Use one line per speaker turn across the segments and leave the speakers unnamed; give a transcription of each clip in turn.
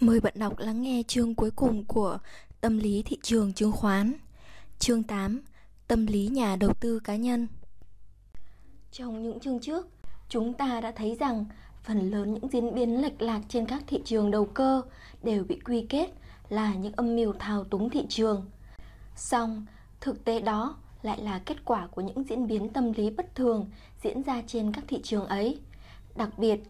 Mời bạn đọc lắng nghe chương cuối cùng của Tâm lý thị trường chứng khoán. Chương 8: Tâm lý nhà đầu tư cá nhân. Trong những chương trước, chúng ta đã thấy rằng phần lớn những diễn biến lệch lạc trên các thị trường đầu cơ đều bị quy kết là những âm mưu thao túng thị trường. Song, thực tế đó lại là kết quả của những diễn biến tâm lý bất thường diễn ra trên các thị trường ấy. Đặc biệt,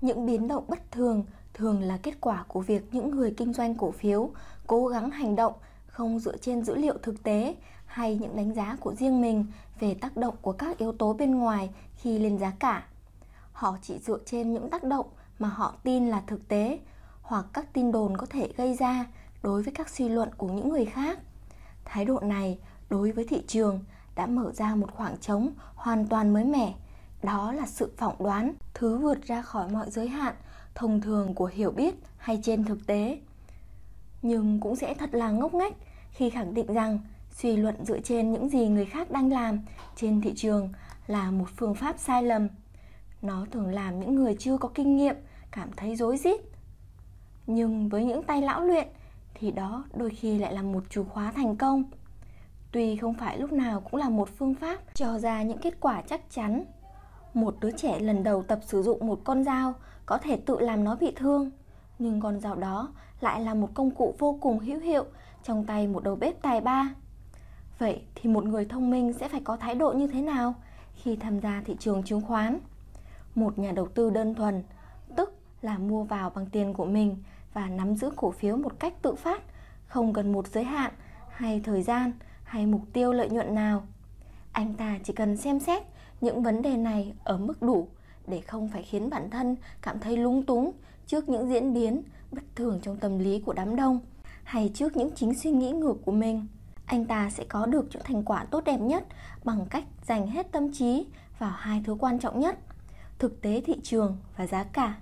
những biến động bất thường thường là kết quả của việc những người kinh doanh cổ phiếu cố gắng hành động không dựa trên dữ liệu thực tế hay những đánh giá của riêng mình về tác động của các yếu tố bên ngoài khi lên giá cả. Họ chỉ dựa trên những tác động mà họ tin là thực tế hoặc các tin đồn có thể gây ra đối với các suy luận của những người khác. Thái độ này đối với thị trường đã mở ra một khoảng trống hoàn toàn mới mẻ, đó là sự phỏng đoán, thứ vượt ra khỏi mọi giới hạn thông thường của hiểu biết hay trên thực tế. Nhưng cũng sẽ thật là ngốc nghếch khi khẳng định rằng suy luận dựa trên những gì người khác đang làm trên thị trường là một phương pháp sai lầm. Nó thường làm những người chưa có kinh nghiệm cảm thấy rối rít. Nhưng với những tay lão luyện thì đó đôi khi lại là một chìa khóa thành công. Tuy không phải lúc nào cũng là một phương pháp cho ra những kết quả chắc chắn. Một đứa trẻ lần đầu tập sử dụng một con dao có thể tự làm nó bị thương, nhưng con dao đó lại là một công cụ vô cùng hữu hiệu trong tay một đầu bếp tài ba. Vậy thì một người thông minh sẽ phải có thái độ như thế nào khi tham gia thị trường chứng khoán? Một nhà đầu tư đơn thuần, tức là mua vào bằng tiền của mình và nắm giữ cổ phiếu một cách tự phát, không cần một giới hạn hay thời gian hay mục tiêu lợi nhuận nào. Anh ta chỉ cần xem xét những vấn đề này ở mức đủ để không phải khiến bản thân cảm thấy lung túng trước những diễn biến bất thường trong tâm lý của đám đông hay trước những chính suy nghĩ ngược của mình. Anh ta sẽ có được những thành quả tốt đẹp nhất bằng cách dành hết tâm trí vào hai thứ quan trọng nhất, thực tế thị trường và giá cả.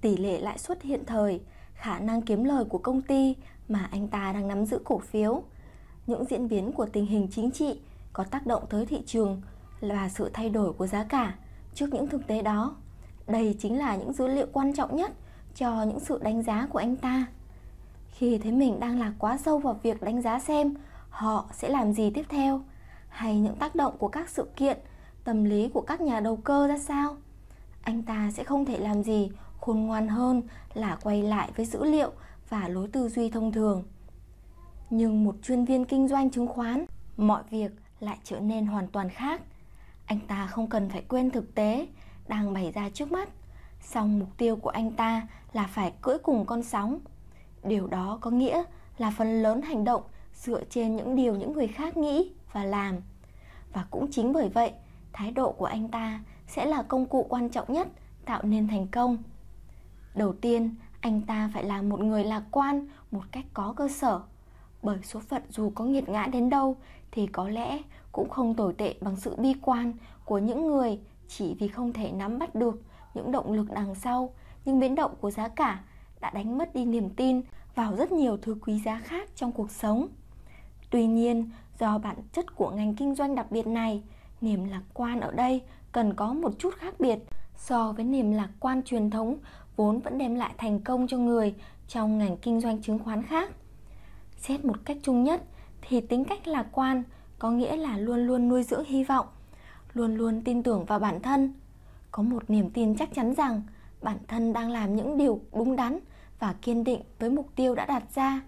Tỷ lệ lãi suất hiện thời, khả năng kiếm lời của công ty mà anh ta đang nắm giữ cổ phiếu, những diễn biến của tình hình chính trị có tác động tới thị trường và sự thay đổi của giá cả trước những thực tế đó. Đây chính là những dữ liệu quan trọng nhất cho những sự đánh giá của anh ta. Khi thấy mình đang lạc quá sâu vào việc đánh giá xem họ sẽ làm gì tiếp theo hay những tác động của các sự kiện, tâm lý của các nhà đầu cơ ra sao, anh ta sẽ không thể làm gì khôn ngoan hơn là quay lại với dữ liệu và lối tư duy thông thường. Nhưng một chuyên viên kinh doanh chứng khoán, mọi việc lại trở nên hoàn toàn khác. Anh ta không cần phải quên thực tế đang bày ra trước mắt, song mục tiêu của anh ta là phải cưỡi cùng con sóng. Điều đó có nghĩa là phần lớn hành động dựa trên những điều những người khác nghĩ và làm. Và cũng chính bởi vậy, thái độ của anh ta sẽ là công cụ quan trọng nhất tạo nên thành công. Đầu tiên, anh ta phải là một người lạc quan một cách có cơ sở bởi số phận dù có nghiệt ngã đến đâu thì có lẽ cũng không tồi tệ bằng sự bi quan của những người chỉ vì không thể nắm bắt được những động lực đằng sau những biến động của giá cả đã đánh mất đi niềm tin vào rất nhiều thứ quý giá khác trong cuộc sống. Tuy nhiên, do bản chất của ngành kinh doanh đặc biệt này, niềm lạc quan ở đây cần có một chút khác biệt so với niềm lạc quan truyền thống vốn vẫn đem lại thành công cho người trong ngành kinh doanh chứng khoán khác. Xét một cách chung nhất thì tính cách lạc quan có nghĩa là luôn luôn nuôi dưỡng hy vọng, luôn luôn tin tưởng vào bản thân, có một niềm tin chắc chắn rằng bản thân đang làm những điều đúng đắn và kiên định với mục tiêu đã đặt ra.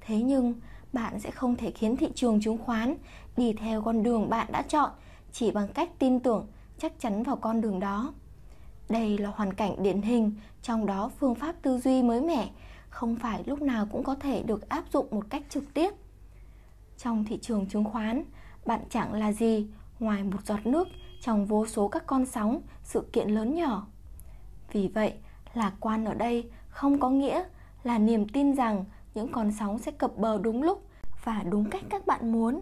Thế nhưng, bạn sẽ không thể khiến thị trường chứng khoán đi theo con đường bạn đã chọn chỉ bằng cách tin tưởng chắc chắn vào con đường đó. Đây là hoàn cảnh điển hình, trong đó phương pháp tư duy mới mẻ không phải lúc nào cũng có thể được áp dụng một cách trực tiếp. Trong thị trường chứng khoán, bạn chẳng là gì ngoài một giọt nước trong vô số các con sóng, sự kiện lớn nhỏ. Vì vậy, lạc quan ở đây không có nghĩa là niềm tin rằng những con sóng sẽ cập bờ đúng lúc và đúng cách các bạn muốn,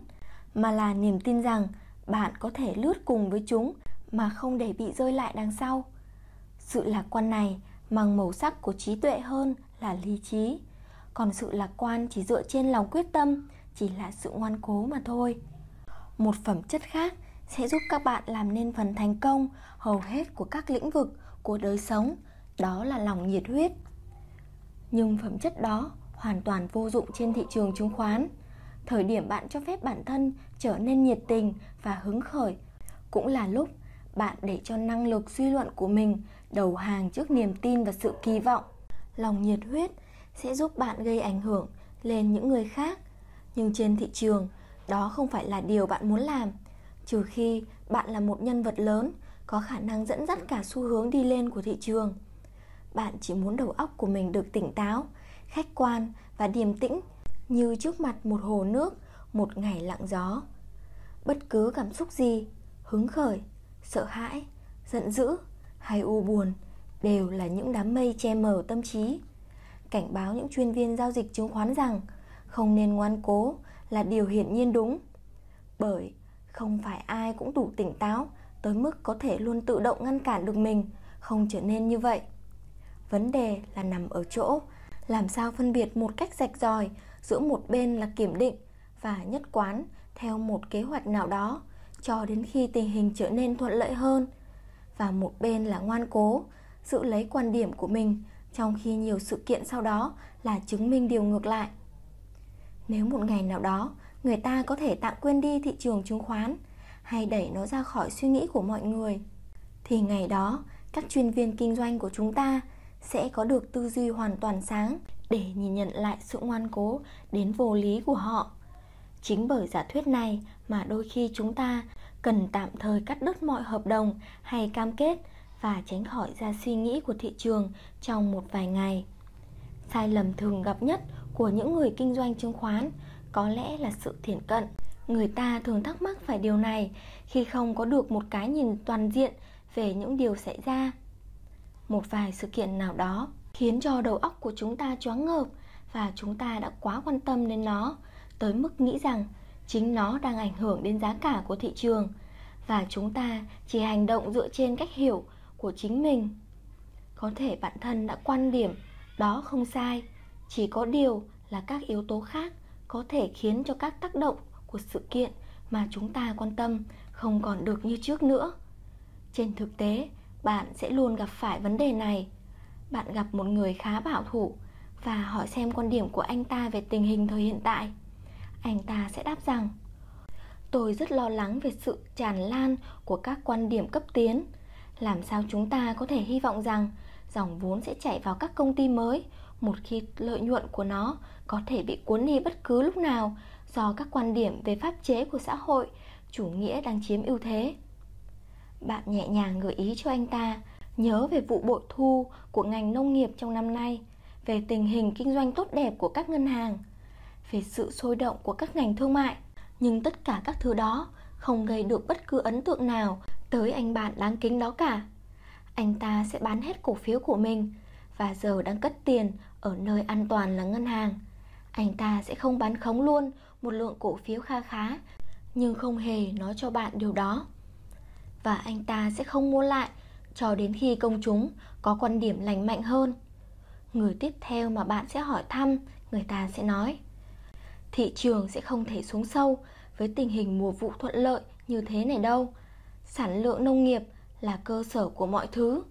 mà là niềm tin rằng bạn có thể lướt cùng với chúng mà không để bị rơi lại đằng sau. Sự lạc quan này mang màu sắc của trí tuệ hơn là lý trí, còn sự lạc quan chỉ dựa trên lòng quyết tâm, chỉ là sự ngoan cố mà thôi. Một phẩm chất khác sẽ giúp các bạn làm nên phần thành công hầu hết của các lĩnh vực của đời sống, đó là lòng nhiệt huyết. nhưng phẩm chất đó hoàn toàn vô dụng trên thị trường chứng khoán. Thời điểm bạn cho phép bản thân trở nên nhiệt tình và hứng khởi cũng là lúc bạn để cho năng lực suy luận của mình đầu hàng trước niềm tin và sự kỳ vọng. Lòng nhiệt huyết sẽ giúp bạn gây ảnh hưởng lên những người khác, nhưng trên thị trường, đó không phải là điều bạn muốn làm, trừ khi bạn là một nhân vật lớn có khả năng dẫn dắt cả xu hướng đi lên của thị trường. Bạn chỉ muốn đầu óc của mình được tỉnh táo, khách quan và điềm tĩnh như trước mặt một hồ nước, một ngày lặng gió. Bất cứ cảm xúc gì, hứng khởi, sợ hãi, giận dữ hay u buồn đều là những đám mây che mờ tâm trí. Cảnh báo những chuyên viên giao dịch chứng khoán rằng không nên ngoan cố là điều hiển nhiên đúng. Bởi không phải ai cũng đủ tỉnh táo tới mức có thể luôn tự động ngăn cản được mình, không trở nên như vậy. Vấn đề là nằm ở chỗ làm sao phân biệt một cách rạch ròi giữa một bên là kiểm định và nhất quán theo một kế hoạch nào đó cho đến khi tình hình trở nên thuận lợi hơn và một bên là ngoan cố giữ lấy quan điểm của mình trong khi nhiều sự kiện sau đó là chứng minh điều ngược lại. Nếu một ngày nào đó, người ta có thể tạm quên đi thị trường chứng khoán, hay đẩy nó ra khỏi suy nghĩ của mọi người, thì ngày đó, các chuyên viên kinh doanh của chúng ta sẽ có được tư duy hoàn toàn sáng để nhìn nhận lại sự ngoan cố đến vô lý của họ. Chính bởi giả thuyết này mà đôi khi chúng ta cần tạm thời cắt đứt mọi hợp đồng hay cam kết và tránh khỏi ra suy nghĩ của thị trường trong một vài ngày. Sai lầm thường gặp nhất của những người kinh doanh chứng khoán có lẽ là sự thiển cận. Người ta thường thắc mắc phải điều này khi không có được một cái nhìn toàn diện về những điều xảy ra. Một vài sự kiện nào đó khiến cho đầu óc của chúng ta choáng ngợp và chúng ta đã quá quan tâm đến nó tới mức nghĩ rằng chính nó đang ảnh hưởng đến giá cả của thị trường và chúng ta chỉ hành động dựa trên cách hiểu của chính mình. Có thể bản thân đã quan điểm đó không sai, chỉ có điều là các yếu tố khác có thể khiến cho các tác động của sự kiện mà chúng ta quan tâm không còn được như trước nữa. Trên thực tế, bạn sẽ luôn gặp phải vấn đề này. Bạn gặp một người khá bảo thủ và hỏi xem quan điểm của anh ta về tình hình thời hiện tại. Anh ta sẽ đáp rằng Tôi rất lo lắng về sự tràn lan của các quan điểm cấp tiến. Làm sao chúng ta có thể hy vọng rằng dòng vốn sẽ chảy vào các công ty mới một khi lợi nhuận của nó có thể bị cuốn đi bất cứ lúc nào do các quan điểm về pháp chế của xã hội chủ nghĩa đang chiếm ưu thế. Bạn nhẹ nhàng gợi ý cho anh ta nhớ về vụ bội thu của ngành nông nghiệp trong năm nay, về tình hình kinh doanh tốt đẹp của các ngân hàng, về sự sôi động của các ngành thương mại. Nhưng tất cả các thứ đó không gây được bất cứ ấn tượng nào tới anh bạn đáng kính đó cả. Anh ta sẽ bán hết cổ phiếu của mình và giờ đang cất tiền ở nơi an toàn là ngân hàng. Anh ta sẽ không bán khống luôn một lượng cổ phiếu kha khá nhưng không hề nói cho bạn điều đó. Và anh ta sẽ không mua lại cho đến khi công chúng có quan điểm lành mạnh hơn. Người tiếp theo mà bạn sẽ hỏi thăm, người ta sẽ nói Thị trường sẽ không thể xuống sâu với tình hình mùa vụ thuận lợi như thế này đâu. Sản lượng nông nghiệp là cơ sở của mọi thứ.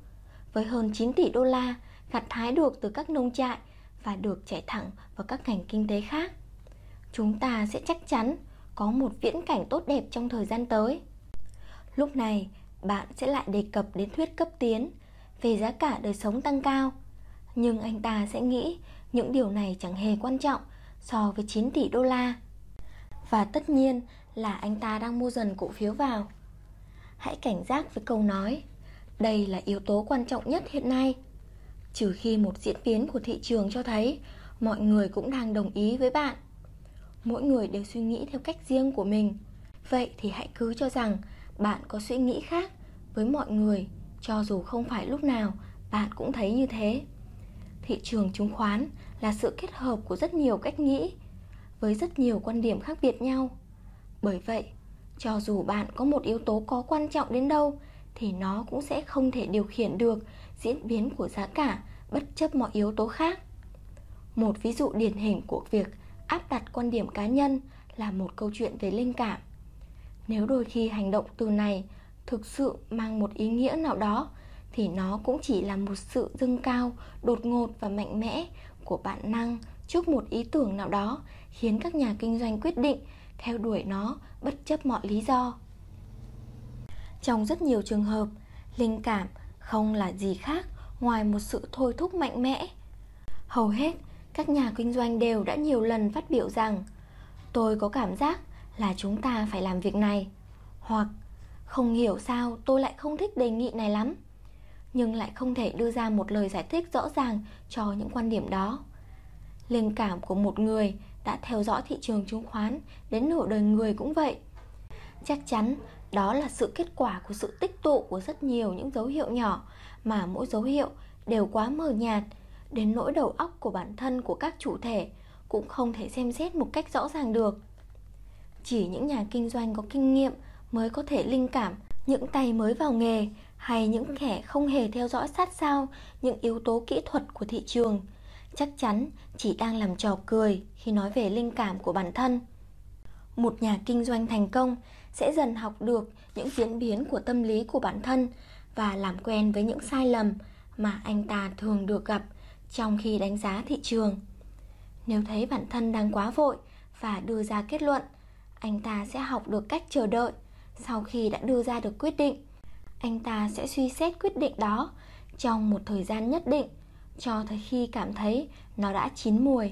Với hơn 9 tỷ đô la gặt hái được từ các nông trại và được chảy thẳng vào các ngành kinh tế khác. Chúng ta sẽ chắc chắn có một viễn cảnh tốt đẹp trong thời gian tới. Lúc này, bạn sẽ lại đề cập đến thuyết cấp tiến về giá cả đời sống tăng cao. Nhưng anh ta sẽ nghĩ những điều này chẳng hề quan trọng so với 9 tỷ đô la. Và tất nhiên là anh ta đang mua dần cổ phiếu vào. Hãy cảnh giác với câu nói, đây là yếu tố quan trọng nhất hiện nay. Trừ khi một diễn biến của thị trường cho thấy mọi người cũng đang đồng ý với bạn. Mỗi người đều suy nghĩ theo cách riêng của mình. Vậy thì hãy cứ cho rằng bạn có suy nghĩ khác với mọi người cho dù không phải lúc nào bạn cũng thấy như thế. Thị trường chứng khoán là sự kết hợp của rất nhiều cách nghĩ với rất nhiều quan điểm khác biệt nhau. Bởi vậy, cho dù bạn có một yếu tố có quan trọng đến đâu thì nó cũng sẽ không thể điều khiển được diễn biến của giá cả bất chấp mọi yếu tố khác. Một ví dụ điển hình của việc áp đặt quan điểm cá nhân là một câu chuyện về linh cảm. Nếu đôi khi hành động từ này thực sự mang một ý nghĩa nào đó thì nó cũng chỉ là một sự dâng cao, đột ngột và mạnh mẽ của bản năng trước một ý tưởng nào đó khiến các nhà kinh doanh quyết định theo đuổi nó bất chấp mọi lý do. Trong rất nhiều trường hợp, linh cảm không là gì khác ngoài một sự thôi thúc mạnh mẽ. Hầu hết các nhà kinh doanh đều đã nhiều lần phát biểu rằng tôi có cảm giác là chúng ta phải làm việc này. Hoặc không hiểu sao tôi lại không thích đề nghị này lắm. Nhưng lại không thể đưa ra một lời giải thích rõ ràng cho những quan điểm đó. Linh cảm của một người đã theo dõi thị trường chứng khoán đến nửa đời người cũng vậy. Chắc chắn đó là sự kết quả của sự tích tụ của rất nhiều những dấu hiệu nhỏ mà mỗi dấu hiệu đều quá mờ nhạt, đến nỗi đầu óc của bản thân của các chủ thể cũng không thể xem xét một cách rõ ràng được. Chỉ những nhà kinh doanh có kinh nghiệm mới có thể linh cảm những tay mới vào nghề hay những kẻ không hề theo dõi sát sao những yếu tố kỹ thuật của thị trường chắc chắn chỉ đang làm trò cười khi nói về linh cảm của bản thân. Một nhà kinh doanh thành công sẽ dần học được những diễn biến của tâm lý của bản thân và làm quen với những sai lầm mà anh ta thường được gặp trong khi đánh giá thị trường. Nếu thấy bản thân đang quá vội và đưa ra kết luận, anh ta sẽ học được cách chờ đợi sau khi đã đưa ra được quyết định. Anh ta sẽ suy xét quyết định đó trong một thời gian nhất định cho tới khi cảm thấy nó đã chín mùi.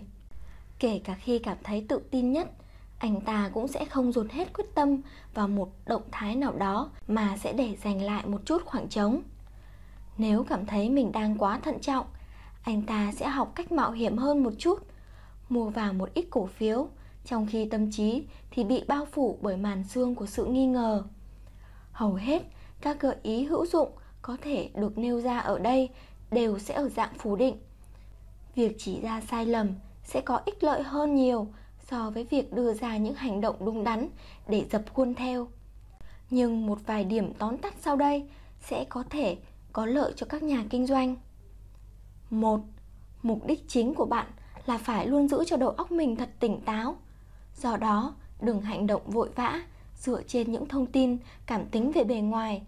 Kể cả khi cảm thấy tự tin nhất anh ta cũng sẽ không dồn hết quyết tâm vào một động thái nào đó mà sẽ để dành lại một chút khoảng trống. Nếu cảm thấy mình đang quá thận trọng, anh ta sẽ học cách mạo hiểm hơn một chút, mua vào một ít cổ phiếu, trong khi tâm trí thì bị bao phủ bởi màn xương của sự nghi ngờ. Hầu hết các gợi ý hữu dụng có thể được nêu ra ở đây đều sẽ ở dạng phủ định. Việc chỉ ra sai lầm sẽ có ích lợi hơn nhiều so với việc đưa ra những hành động đúng đắn để dập khuôn theo. Nhưng một vài điểm tóm tắt sau đây sẽ có thể có lợi cho các nhà kinh doanh. Một, mục đích chính của bạn là phải luôn giữ cho đầu óc mình thật tỉnh táo. Do đó, đừng hành động vội vã, dựa trên những thông tin, cảm tính về bề ngoài.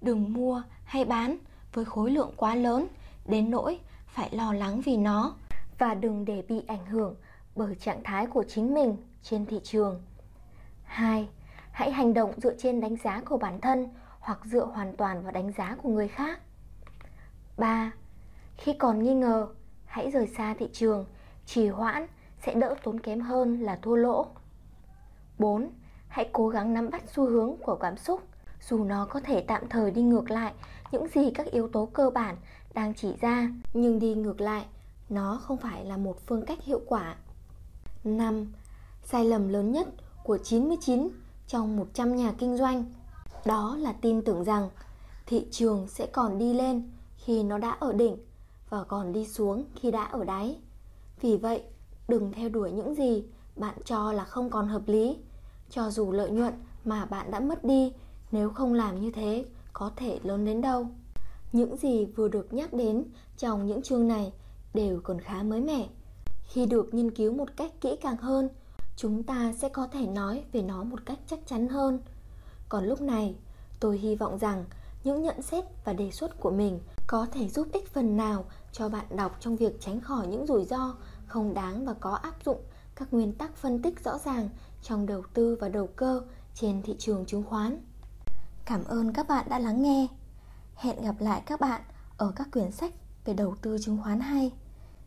Đừng mua hay bán với khối lượng quá lớn, đến nỗi phải lo lắng vì nó. Và đừng để bị ảnh hưởng bởi trạng thái của chính mình trên thị trường 2. Hãy hành động dựa trên đánh giá của bản thân hoặc dựa hoàn toàn vào đánh giá của người khác. 3. Khi còn nghi ngờ, hãy rời xa thị trường, trì hoãn sẽ đỡ tốn kém hơn là thua lỗ. 4. Hãy cố gắng nắm bắt xu hướng của cảm xúc dù nó có thể tạm thời đi ngược lại những gì các yếu tố cơ bản đang chỉ ra, nhưng đi ngược lại, nó không phải là một phương cách hiệu quả. 5. Sai lầm lớn nhất của 99 trong 100 nhà kinh doanh đó là tin tưởng rằng thị trường sẽ còn đi lên khi nó đã ở đỉnh và còn đi xuống khi đã ở đáy. Vì vậy, đừng theo đuổi những gì bạn cho là không còn hợp lý, cho dù lợi nhuận mà bạn đã mất đi nếu không làm như thế có thể lớn đến đâu. Những gì vừa được nhắc đến trong những chương này đều còn khá mới mẻ. Khi được nghiên cứu một cách kỹ càng hơn, chúng ta sẽ có thể nói về nó một cách chắc chắn hơn. Còn lúc này, tôi hy vọng rằng những nhận xét và đề xuất của mình có thể giúp ích phần nào cho bạn đọc trong việc tránh khỏi những rủi ro không đáng và có áp dụng các nguyên tắc phân tích rõ ràng trong đầu tư và đầu cơ trên thị trường chứng khoán. Cảm ơn các bạn đã lắng nghe. Hẹn gặp lại các bạn ở các quyển sách về đầu tư chứng khoán hay.